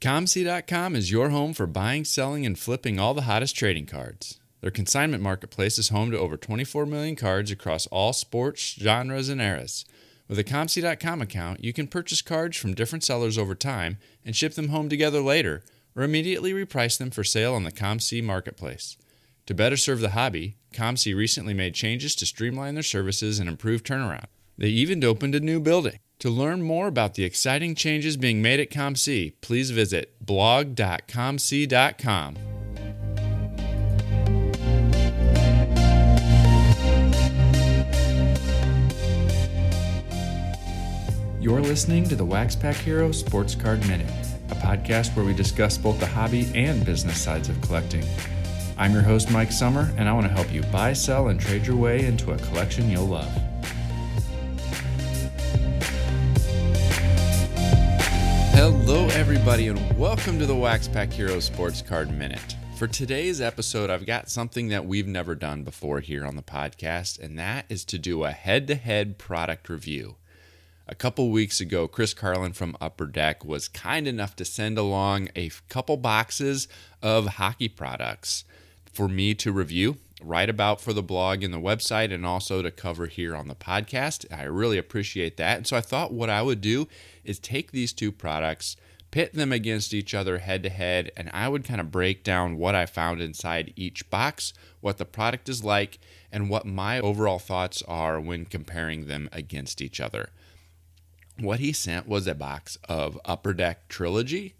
ComC.com is your home for buying, selling, and flipping all the hottest trading cards. Their consignment marketplace is home to over 24 million cards across all sports, genres, and eras. With a ComC.com account, you can purchase cards from different sellers over time and ship them home together later, or immediately reprice them for sale on the ComC marketplace. To better serve the hobby, ComC recently made changes to streamline their services and improve turnaround. They even opened a new building. To learn more about the exciting changes being made at ComC, please visit blog.comc.com. You're listening to the Wax Pack Hero Sports Card Minute, a podcast where we discuss both the hobby and business sides of collecting. I'm your host, Mike Sommer, and I want to help you buy, sell, and trade your way into a collection you'll love. Everybody, and welcome to the Wax Pack Hero Sports Card Minute. For today's episode, I've got something that we've never done before here on the podcast, and that is to do a head to head product review. A couple weeks ago, Chris Carlin from Upper Deck was kind enough to send along a couple boxes of hockey products for me to review, write about for the blog and the website, and also to cover here on the podcast. I really appreciate that. And so I thought what I would do is take these two products, pit them against each other head to head, and I would kind of break down what I found inside each box, what the product is like, and what my overall thoughts are when comparing them against each other what he sent was a box of Upper Deck Trilogy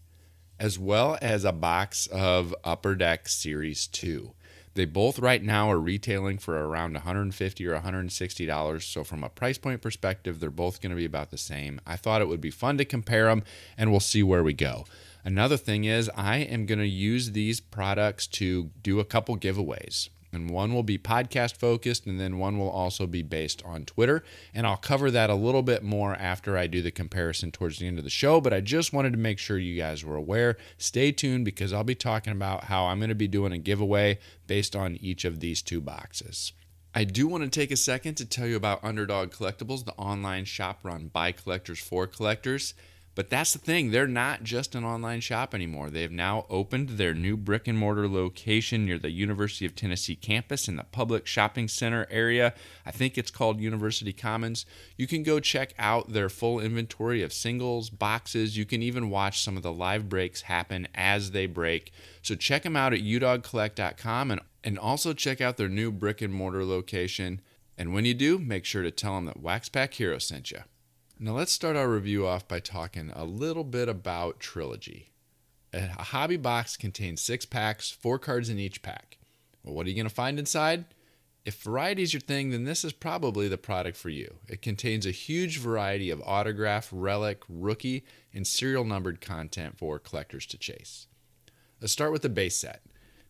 as well as a box of Upper Deck Series 2. They both right now are retailing for around 150 or 160 dollars. So from a price point perspective, they're both going to be about the same. I thought it would be fun to compare them, and we'll see where we go. Another thing is, I am going to use these products to do a couple giveaways and one will be podcast focused and then one will also be based on Twitter. And I'll cover that a little bit more after I do the comparison towards the end of the show but I just wanted to make sure you guys were aware. Stay tuned because I'll be talking about how I'm going to be doing a giveaway based on each of these two boxes. I do want to take a second to tell you about Underdog Collectibles, the online shop run by collectors for collectors. But that's the thing, they're not just an online shop anymore. They've now opened their new brick and mortar location near the University of Tennessee campus in the public shopping center area. I think it's called University Commons. You can go check out their full inventory of singles, boxes. You can even watch some of the live breaks happen as they break. So check them out at udogcollect.com and, and also check out their new brick and mortar location. And when you do, make sure to tell them that Wax Pack Hero sent you. Now, let's start our review off by talking a little bit about Trilogy. A hobby box contains six packs, four cards in each pack. Well, what are you going to find inside? If variety is your thing, then this is probably the product for you. It contains a huge variety of autograph, relic, rookie, and serial numbered content for collectors to chase. Let's start with the base set.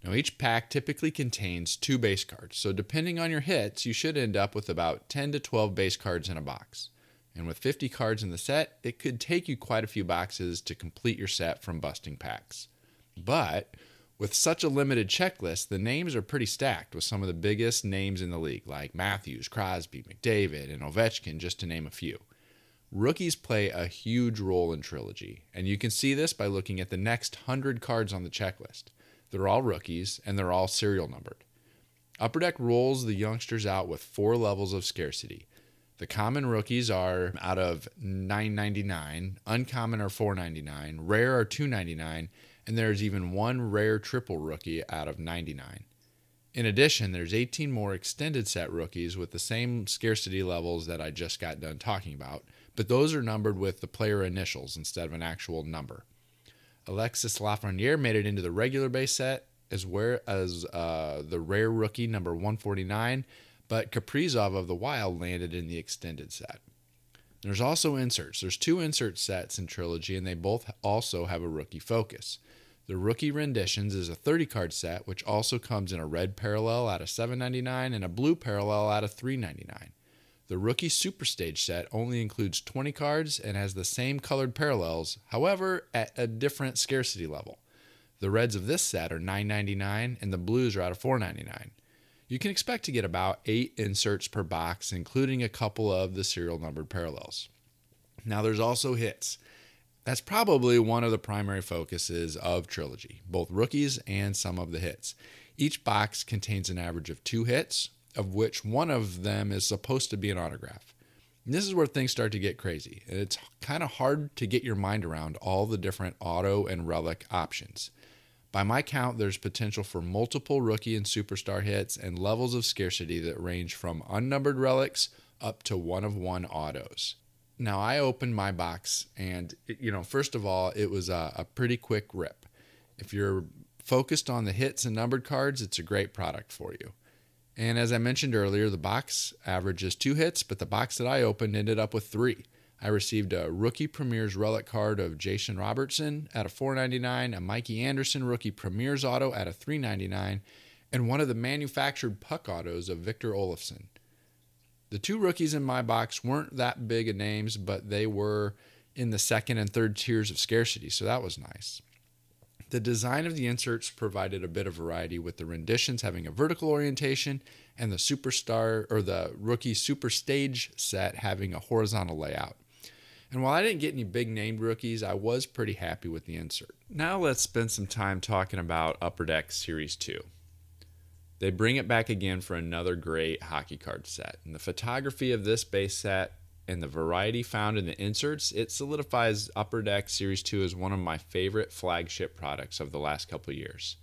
Now, each pack typically contains two base cards, so depending on your hits, you should end up with about 10 to 12 base cards in a box. And with 50 cards in the set, it could take you quite a few boxes to complete your set from busting packs. But with such a limited checklist, the names are pretty stacked with some of the biggest names in the league, like Matthews, Crosby, McDavid, and Ovechkin, just to name a few. Rookies play a huge role in Trilogy, and you can see this by looking at the next 100 cards on the checklist. They're all rookies, and they're all serial numbered. Upper Deck rolls the youngsters out with four levels of scarcity the common rookies are out of 9.99, uncommon are 4.99, rare are 2.99, and there's even one rare triple rookie out of 99. In addition, there's 18 more extended set rookies with the same scarcity levels that I just got done talking about, but those are numbered with the player initials instead of an actual number. Alexis Lafreniere made it into the regular base set, as well as uh, the rare rookie number 149 but Kaprizov of the Wild landed in the extended set. There's also inserts. There's two insert sets in Trilogy, and they both also have a rookie focus. The Rookie Renditions is a 30 card set, which also comes in a red parallel out of 7.99 and a blue parallel out of 3.99. The Rookie Superstage set only includes 20 cards and has the same colored parallels, however, at a different scarcity level. The reds of this set are 9.99 and the blues are out of 4.99 you can expect to get about eight inserts per box, including a couple of the serial numbered parallels. Now, there's also hits. That's probably one of the primary focuses of Trilogy, both rookies and some of the hits. Each box contains an average of two hits, of which one of them is supposed to be an autograph. And this is where things start to get crazy. And it's kind of hard to get your mind around all the different auto and relic options. By my count, there's potential for multiple rookie and superstar hits and levels of scarcity that range from unnumbered relics up to one of one autos. Now, I opened my box, and you know, first of all, it was a, a pretty quick rip. If you're focused on the hits and numbered cards, it's a great product for you. And as I mentioned earlier, the box averages two hits, but the box that I opened ended up with three. I received a rookie premieres relic card of Jason Robertson at a 4.99, a Mikey Anderson rookie premieres auto at a 3.99, and one of the manufactured puck autos of Victor Olofsson. The two rookies in my box weren't that big of names, but they were in the second and third tiers of scarcity, so that was nice. The design of the inserts provided a bit of variety with the renditions having a vertical orientation and the superstar or the rookie super stage set having a horizontal layout. And while I didn't get any big named rookies, I was pretty happy with the insert. Now let's spend some time talking about Upper Deck Series 2. They bring it back again for another great hockey card set. And the photography of this base set and the variety found in the inserts, it solidifies Upper Deck Series 2 as one of my favorite flagship products of the last couple years.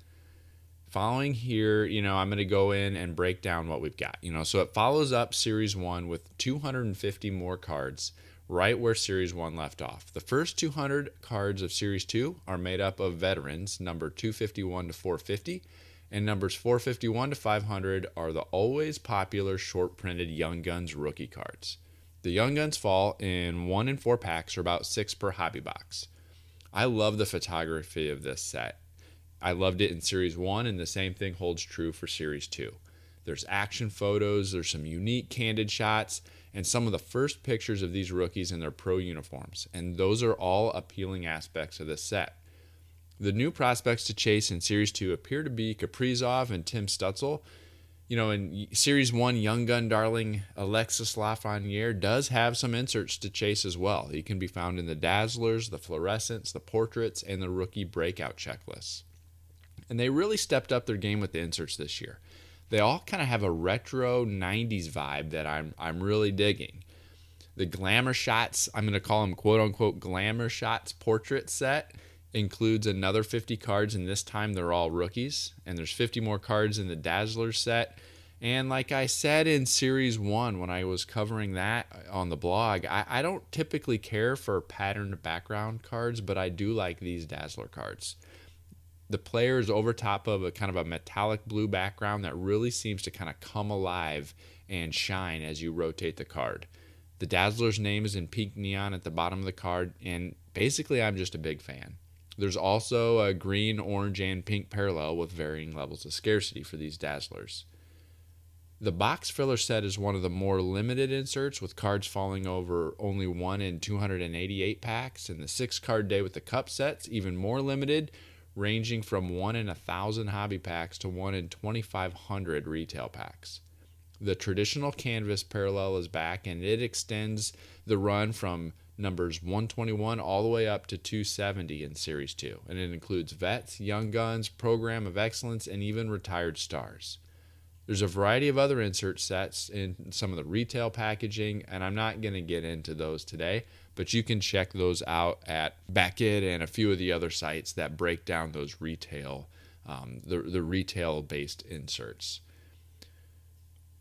Following here, you know, I'm going to go in and break down what we've got. You know, so it follows up Series 1 with 250 more cards right where Series 1 left off. The first 200 cards of Series 2 are made up of veterans, number 251 to 450, and numbers 451 to 500 are the always popular short printed Young Guns rookie cards. The Young Guns fall in 1 and 4 packs or about 6 per hobby box. I love the photography of this set. I loved it in Series 1, and the same thing holds true for Series 2. There's action photos, there's some unique candid shots, and some of the first pictures of these rookies in their pro uniforms. And those are all appealing aspects of this set. The new prospects to chase in Series 2 appear to be Kaprizov and Tim Stützle. You know, in Series 1, Young Gun darling Alexis Lafreniere does have some inserts to chase as well. He can be found in the Dazzlers, the Fluorescents, the Portraits, and the Rookie Breakout checklists. And they really stepped up their game with the inserts this year they all kind of have a retro 90s vibe that I'm I'm really digging. The glamour shots, I'm going to call them quote unquote glamour shots portrait set includes another 50 cards and this time they're all rookies and there's 50 more cards in the dazzler set. And like I said in series one, when I was covering that uh, on the blog, I, I don't typically care for patterned background cards, but I do like these Dazzler cards the player is over top of a kind of a metallic blue background that really seems to kind of come alive and shine as you rotate the card. The Dazzler's name is in pink neon at the bottom of the card, and basically, I'm just a big fan. There's also a green, orange, and pink parallel with varying levels of scarcity for these Dazzlers. The box filler set is one of the more limited inserts, with cards falling over only 1 in 288 packs, and the 6 card day with the cup sets, even more limited, ranging from 1 in a 1,000 hobby packs to 1 in 2,500 retail packs. The traditional canvas parallel is back and it extends the run from numbers 121 all the way up to 270 in Series 2. And it includes vets, young guns, program of excellence, and even retired stars. There's a variety of other insert sets in some of the retail packaging, and I'm not going to get into those today but you can check those out at Beckett and a few of the other sites that break down those retail, um, the, the retail based inserts.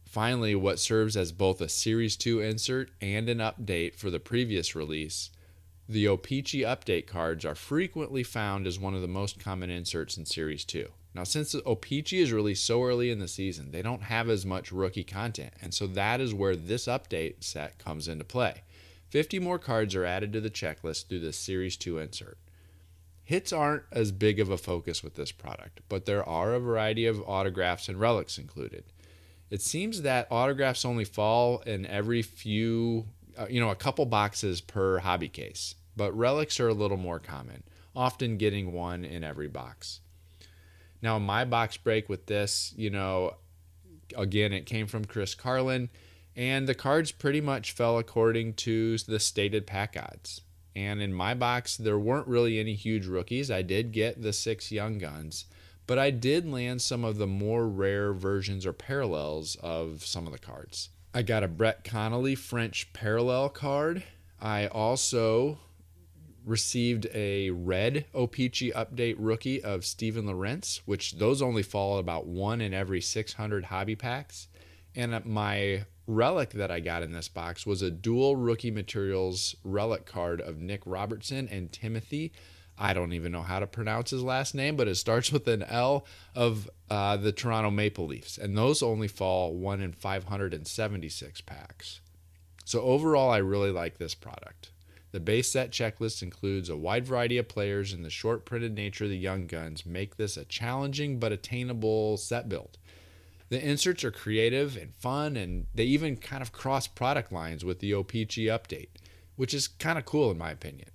Finally, what serves as both a Series 2 insert and an update for the previous release, the O-Pee-Chee update cards are frequently found as one of the most common inserts in Series 2. Now, since O-Pee-Chee is released so early in the season, they don't have as much rookie content, and so that is where this update set comes into play. 50 more cards are added to the checklist through the Series 2 insert. Hits aren't as big of a focus with this product, but there are a variety of autographs and relics included. It seems that autographs only fall in every few, uh, you know, a couple boxes per hobby case, but relics are a little more common, often getting one in every box. Now, my box break with this, you know, again, it came from Chris Carlin and the cards pretty much fell according to the stated pack odds. And in my box, there weren't really any huge rookies. I did get the six young guns, but I did land some of the more rare versions or parallels of some of the cards. I got a Brett Connolly French parallel card. I also received a red O-Pee-Chee update rookie of Steven Lorentz, which those only fall about one in every 600 hobby packs. And my relic that I got in this box was a dual rookie materials relic card of Nick Robertson and Timothy. I don't even know how to pronounce his last name, but it starts with an L of uh, the Toronto Maple Leafs. And those only fall one in 576 packs. So overall, I really like this product. The base set checklist includes a wide variety of players, and the short printed nature of the Young Guns make this a challenging but attainable set build. The inserts are creative and fun, and they even kind of cross product lines with the O-Pee-Chee update, which is kind of cool in my opinion.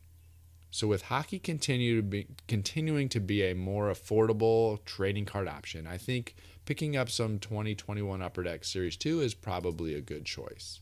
So, with hockey continue to be, continuing to be a more affordable trading card option, I think picking up some 2021 Upper Deck Series 2 is probably a good choice.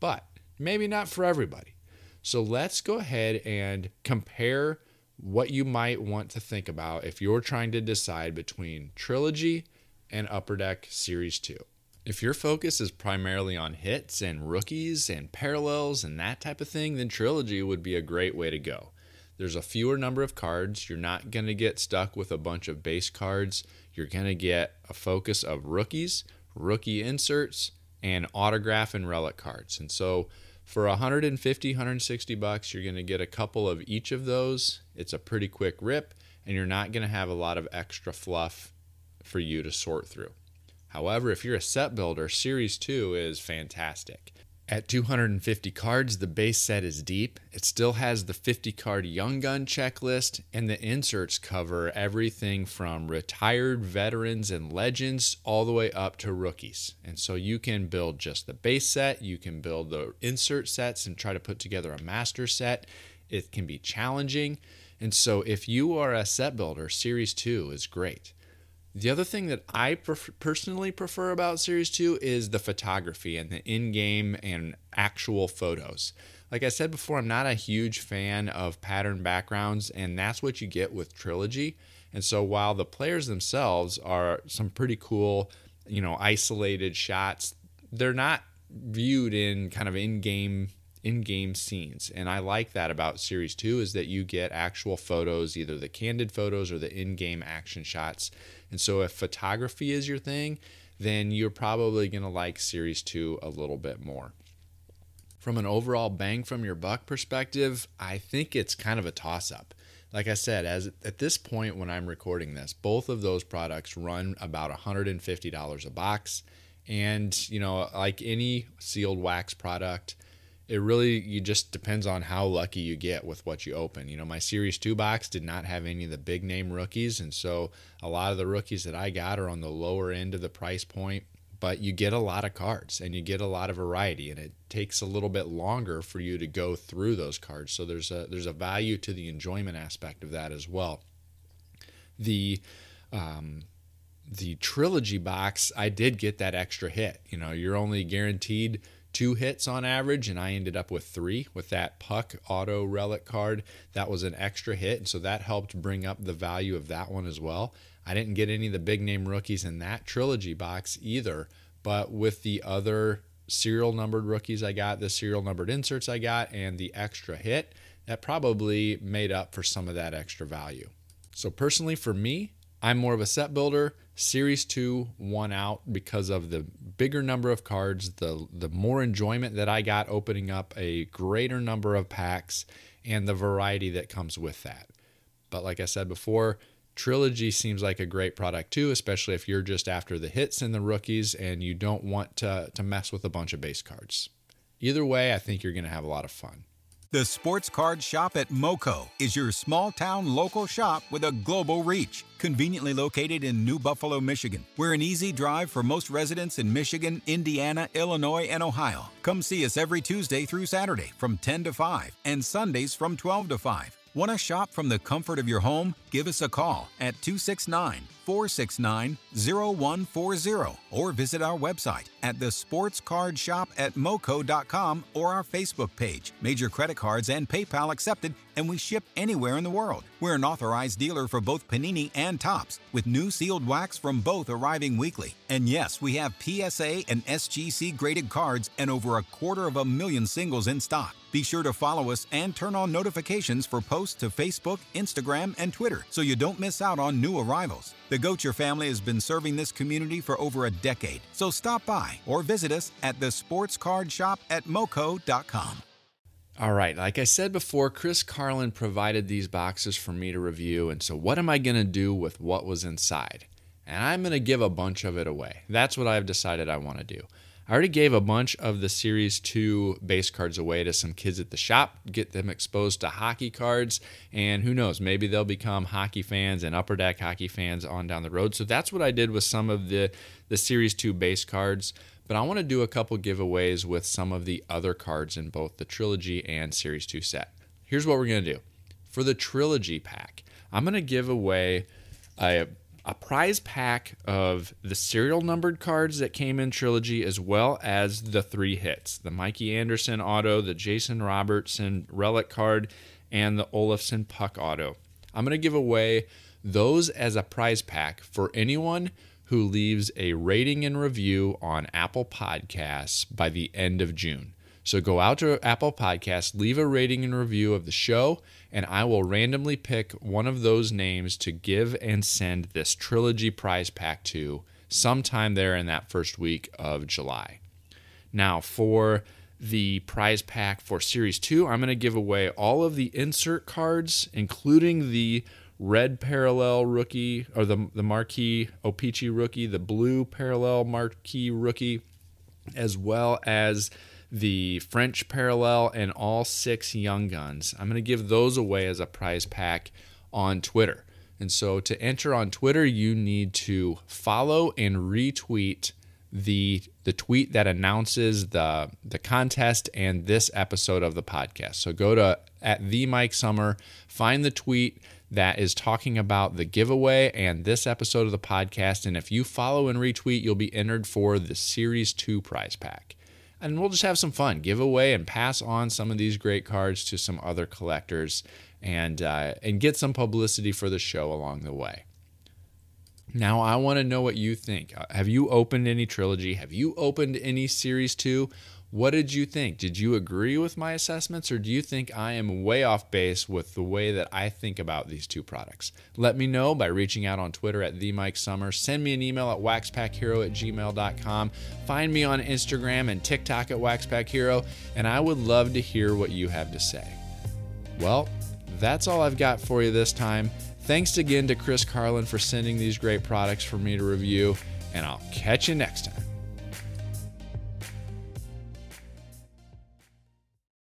But maybe not for everybody. So let's go ahead and compare what you might want to think about if you're trying to decide between Trilogy and Upper Deck Series 2. If your focus is primarily on hits and rookies and parallels and that type of thing, then Trilogy would be a great way to go. There's a fewer number of cards. You're not going to get stuck with a bunch of base cards. You're going to get a focus of rookies, rookie inserts, and autograph and relic cards. And so for 150, 160 bucks, you're going to get a couple of each of those. It's a pretty quick rip, and you're not going to have a lot of extra fluff for you to sort through. However, if you're a set builder, Series 2 is fantastic. At 250 cards, the base set is deep. It still has the 50 card Young Gun checklist, and the inserts cover everything from retired veterans and legends all the way up to rookies. And so you can build just the base set, you can build the insert sets and try to put together a master set. It can be challenging. And so if you are a set builder, Series 2 is great. The other thing that I pref- personally prefer about Series 2 is the photography and the in game and actual photos. Like I said before, I'm not a huge fan of pattern backgrounds, and that's what you get with Trilogy. And so while the players themselves are some pretty cool, you know, isolated shots, they're not viewed in kind of in game in-game scenes. And i like that about series 2 is that you get actual photos either the candid photos or the in-game action shots. And so if photography is your thing then you're probably going to like series 2 a little bit more. From an overall bang from your buck perspective i think it's kind of a toss up like i said as at this point when i'm recording this both of those products run about $150 a box. And you know like any sealed wax product it really you just depends on how lucky you get with what you open. You know, my Series 2 box did not have any of the big name rookies, and so a lot of the rookies that I got are on the lower end of the price point, but you get a lot of cards and you get a lot of variety and it takes a little bit longer for you to go through those cards. So there's a there's a value to the enjoyment aspect of that as well. The um, the trilogy box, I did get that extra hit. You know, you're only guaranteed two hits on average, and I ended up with three with that puck auto relic card. That was an extra hit, and so that helped bring up the value of that one as well. I didn't get any of the big name rookies in that trilogy box either, but with the other serial numbered rookies I got, the serial numbered inserts I got, and the extra hit, that probably made up for some of that extra value. So, personally, for me, I'm more of a set builder. Series 2 won out because of the bigger number of cards, the the more enjoyment that I got opening up a greater number of packs and the variety that comes with that. But like I said before, Trilogy seems like a great product too, especially if you're just after the hits and the rookies and you don't want to, to mess with a bunch of base cards. Either way, I think you're going to have a lot of fun. The Sports Card Shop at MoCo is your small town local shop with a global reach. Conveniently located in New Buffalo, Michigan. We're an easy drive for most residents in Michigan, Indiana, Illinois, and Ohio. Come see us every Tuesday through Saturday from 10 to 5 and Sundays from 12 to 5. Want to shop from the comfort of your home? Give us a call at 269 469 0140 or visit our website at the sports card shop at moco.com or our Facebook page. Major credit cards and PayPal accepted, and we ship anywhere in the world. We're an authorized dealer for both Panini and Topps, with new sealed wax from both arriving weekly. And yes, we have PSA and SGC graded cards and over a quarter of a million singles in stock. Be sure to follow us and turn on notifications for posts to Facebook, Instagram, and Twitter so you don't miss out on new arrivals. The Gocher family has been serving this community for over a decade, so stop by or visit us at the sports card shop at moco.com. All right, like I said before, Chris Carlin provided these boxes for me to review, and so what am I going to do with what was inside? And I'm going to give a bunch of it away. That's what I've decided I want to do. I already gave a bunch of the Series 2 base cards away to some kids at the shop, get them exposed to hockey cards, and who knows, maybe they'll become hockey fans and upper deck hockey fans on down the road. So that's what I did with some of the, the Series 2 base cards. But I want to do a couple giveaways with some of the other cards in both the Trilogy and Series 2 set. Here's what we're going to do. For the Trilogy pack, I'm going to give away a a prize pack of the serial numbered cards that came in Trilogy, as well as the three hits the Mikey Anderson auto, the Jason Robertson relic card, and the Olofsson puck auto. I'm going to give away those as a prize pack for anyone who leaves a rating and review on Apple Podcasts by the end of June. So go out to Apple Podcasts, leave a rating and review of the show, and I will randomly pick one of those names to give and send this trilogy prize pack to sometime there in that first week of July. Now, for the prize pack for Series 2, I'm going to give away all of the insert cards, including the red parallel rookie or the, the marquee O-Pee-Chee rookie, the blue parallel marquee rookie, as well as the French parallel, and all six Young Guns. I'm going to give those away as a prize pack on Twitter. And so to enter on Twitter, you need to follow and retweet the the tweet that announces the the contest and this episode of the podcast. So go to at the Mike Sommer, find the tweet that is talking about the giveaway and this episode of the podcast. And if you follow and retweet, you'll be entered for the Series 2 prize pack and we'll just have some fun, give away and pass on some of these great cards to some other collectors, and uh, and get some publicity for the show along the way. Now, I want to know what you think. Uh, have you opened any trilogy? Have you opened any series two? What did you think? Did you agree with my assessments or do you think I am way off base with the way that I think about these two products? Let me know by reaching out on Twitter at the Mike Sommer. Send me an email at waxpackhero at gmail.com. Find me on Instagram and TikTok at waxpackhero, and I would love to hear what you have to say. Well, that's all I've got for you this time. Thanks again to Chris Carlin for sending these great products for me to review, and I'll catch you next time.